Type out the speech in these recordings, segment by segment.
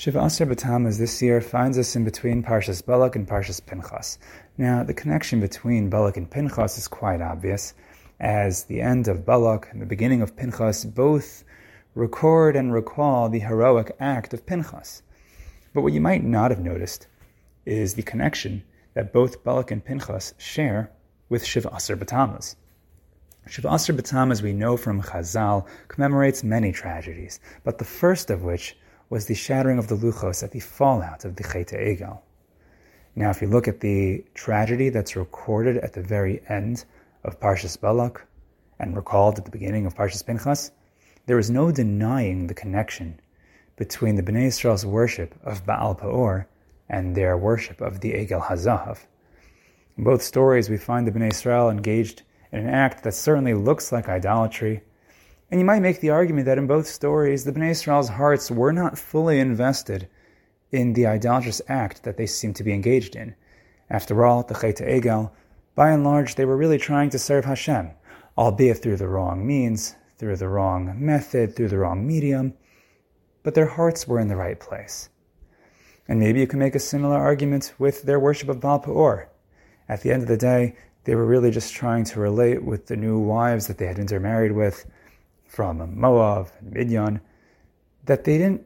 Shiva Asar B'Tammuz this year finds us in between Parshas Balak and Parshas Pinchas. Now, the connection between Balak and Pinchas is quite obvious, as the end of Balak and the beginning of Pinchas both record and recall the heroic act of Pinchas. But what you might not have noticed is the connection that both Balak and Pinchas share with Shiva Asar B'Tammuz. Shiva Asar B'Tammuz, we know from Chazal, commemorates many tragedies, but the first of which was the shattering of the luchos at the fallout of the Chet Egel. Now, if you look at the tragedy that's recorded at the very end of Parshas Balak and recalled at the beginning of Parshas Pinchas, there is no denying the connection between the Bnei Israel's worship of Baal Peor and their worship of the Egel Hazahav. In both stories, we find the Bnei Israel engaged in an act that certainly looks like idolatry, and you might make the argument that in both stories, the Bnei Israel's hearts were not fully invested in the idolatrous act that they seemed to be engaged in. After all, the Chet Egel, by and large, they were really trying to serve Hashem, albeit through the wrong means, through the wrong method, through the wrong medium, but their hearts were in the right place. And maybe you can make a similar argument with their worship of Baal Peor. At the end of the day, they were really just trying to relate with the new wives that they had intermarried with from Moab and Midian, that they didn't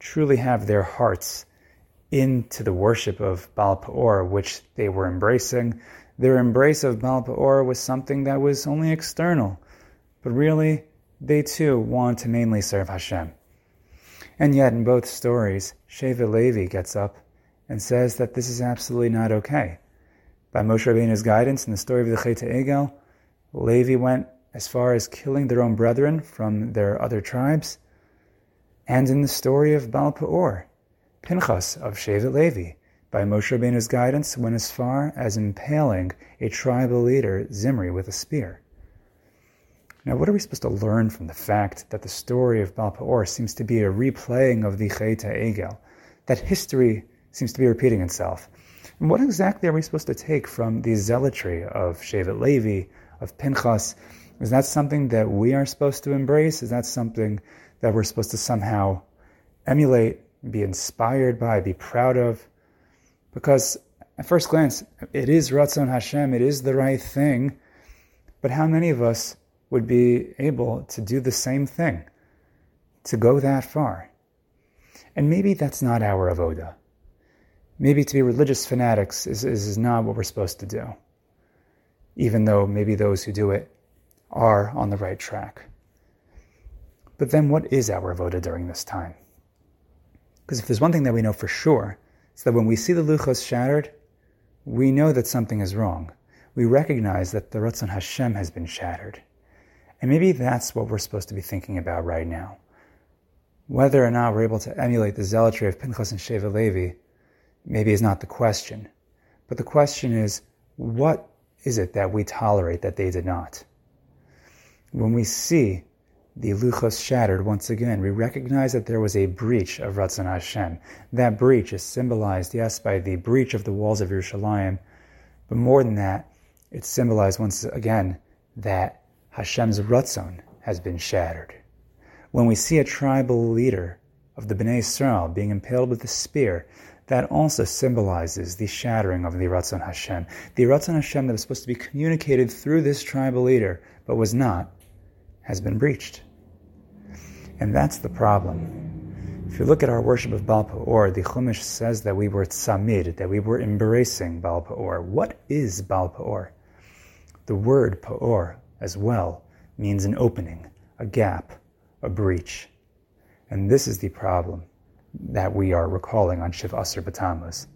truly have their hearts into the worship of Baal Peor, which they were embracing. Their embrace of Baal Peor was something that was only external, but really, they too want to mainly serve Hashem. And yet, in both stories, Shevet Levi gets up and says that this is absolutely not okay. By Moshe Rabbeinu's guidance in the story of the Chet Egel, Levi went as far as killing their own brethren from their other tribes, and in the story of Baal Peor, Pinchas of Shevet Levi, by Moshe Rabbeinu's guidance, went as far as impaling a tribal leader, Zimri, with a spear. Now, what are we supposed to learn from the fact that the story of Baal Peor seems to be a replaying of the Chet Egel, that history seems to be repeating itself? And what exactly are we supposed to take from the zealotry of Shevet Levi, of Pinchas, is that something that we are supposed to embrace? Is that something that we're supposed to somehow emulate, be inspired by, be proud of? Because at first glance, it is Ratzon Hashem, it is the right thing, but how many of us would be able to do the same thing, to go that far? And maybe that's not our avoda. Maybe to be religious fanatics is, is not what we're supposed to do, even though maybe those who do it are on the right track. But then what is our avoda during this time? Because if there's one thing that we know for sure, it's that when we see the luchos shattered, we know that something is wrong. We recognize that the Ratzon Hashem has been shattered. And maybe that's what we're supposed to be thinking about right now. Whether or not we're able to emulate the zealotry of Pinchas and Shevet Levi, maybe is not the question. But the question is, what is it that we tolerate that they did not? When we see the luchos shattered once again, we recognize that there was a breach of Ratzon Hashem. That breach is symbolized, yes, by the breach of the walls of Yerushalayim, but more than that, it's symbolized once again that Hashem's Ratzon has been shattered. When we see a tribal leader of the Bnei Israel being impaled with a spear, that also symbolizes the shattering of the Ratzon Hashem. The Ratzon Hashem that was supposed to be communicated through this tribal leader, but was not, has been breached. And that's the problem. If you look at our worship of Baal Peor, the Chumash says that we were tzamid, that we were embracing Baal Peor. What is Baal Peor? The word Peor as well means an opening, a gap, a breach. And this is the problem that we are recalling on Shiva Asar B'Tammuz.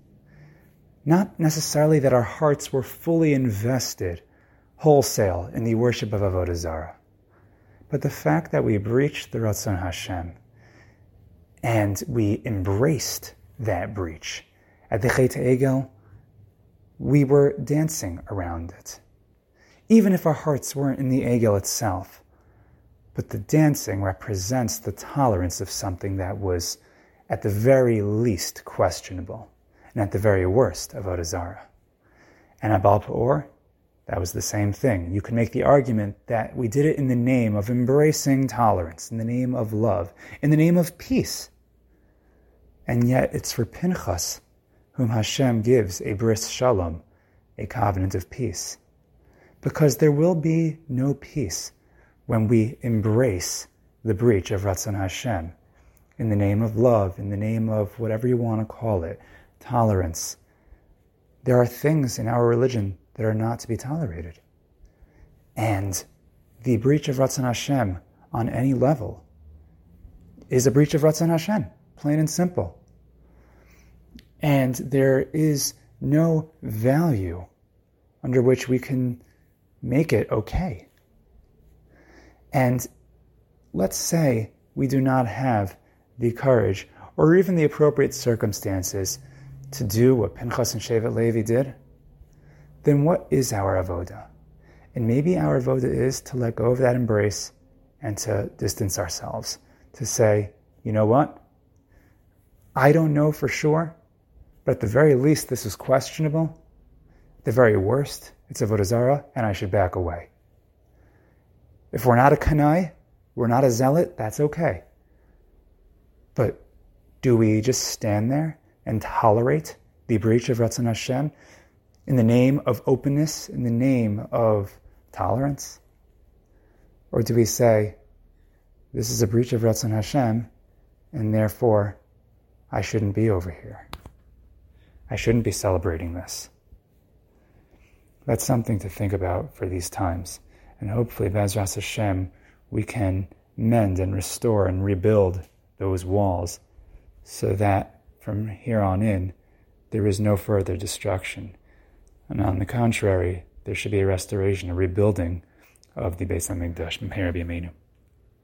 Not necessarily that our hearts were fully invested wholesale in the worship of Avodah Zarah but the fact that we breached the Ratzon Hashem and we embraced that breach. At the Chet Egel, we were dancing around it. Even if our hearts weren't in the Egel itself, but the dancing represents the tolerance of something that was at the very least questionable, and at the very worst Avodah Zarah. And at Baal Peor, that was the same thing. You can make the argument that we did it in the name of embracing tolerance, in the name of love, in the name of peace. And yet it's for Pinchas, whom Hashem gives a bris shalom, a covenant of peace. Because there will be no peace when we embrace the breach of Ratzon Hashem in the name of love, in the name of whatever you want to call it, tolerance. There are things in our religion that are not to be tolerated. And the breach of Ratzon Hashem on any level is a breach of Ratzon Hashem, plain and simple. And there is no value under which we can make it okay. And let's say we do not have the courage or even the appropriate circumstances to do what Pinchas and Shevet Levi did, then what is our avoda? And maybe our avoda is to let go of that embrace and to distance ourselves, to say, you know what? I don't know for sure, but at the very least, this is questionable. the very worst, it's Avodah Zarah, and I should back away. If we're not a Kanai, we're not a zealot, that's okay. But do we just stand there and tolerate the breach of Ratzon Hashem in the name of openness, in the name of tolerance? Or do we say, this is a breach of Ratzon Hashem, and therefore I shouldn't be over here? I shouldn't be celebrating this. That's something to think about for these times. And hopefully, Bezras Hashem, we can mend and restore and rebuild those walls so that from here on in, there is no further destruction. And on the contrary, there should be a restoration, a rebuilding of the Beis HaMikdash.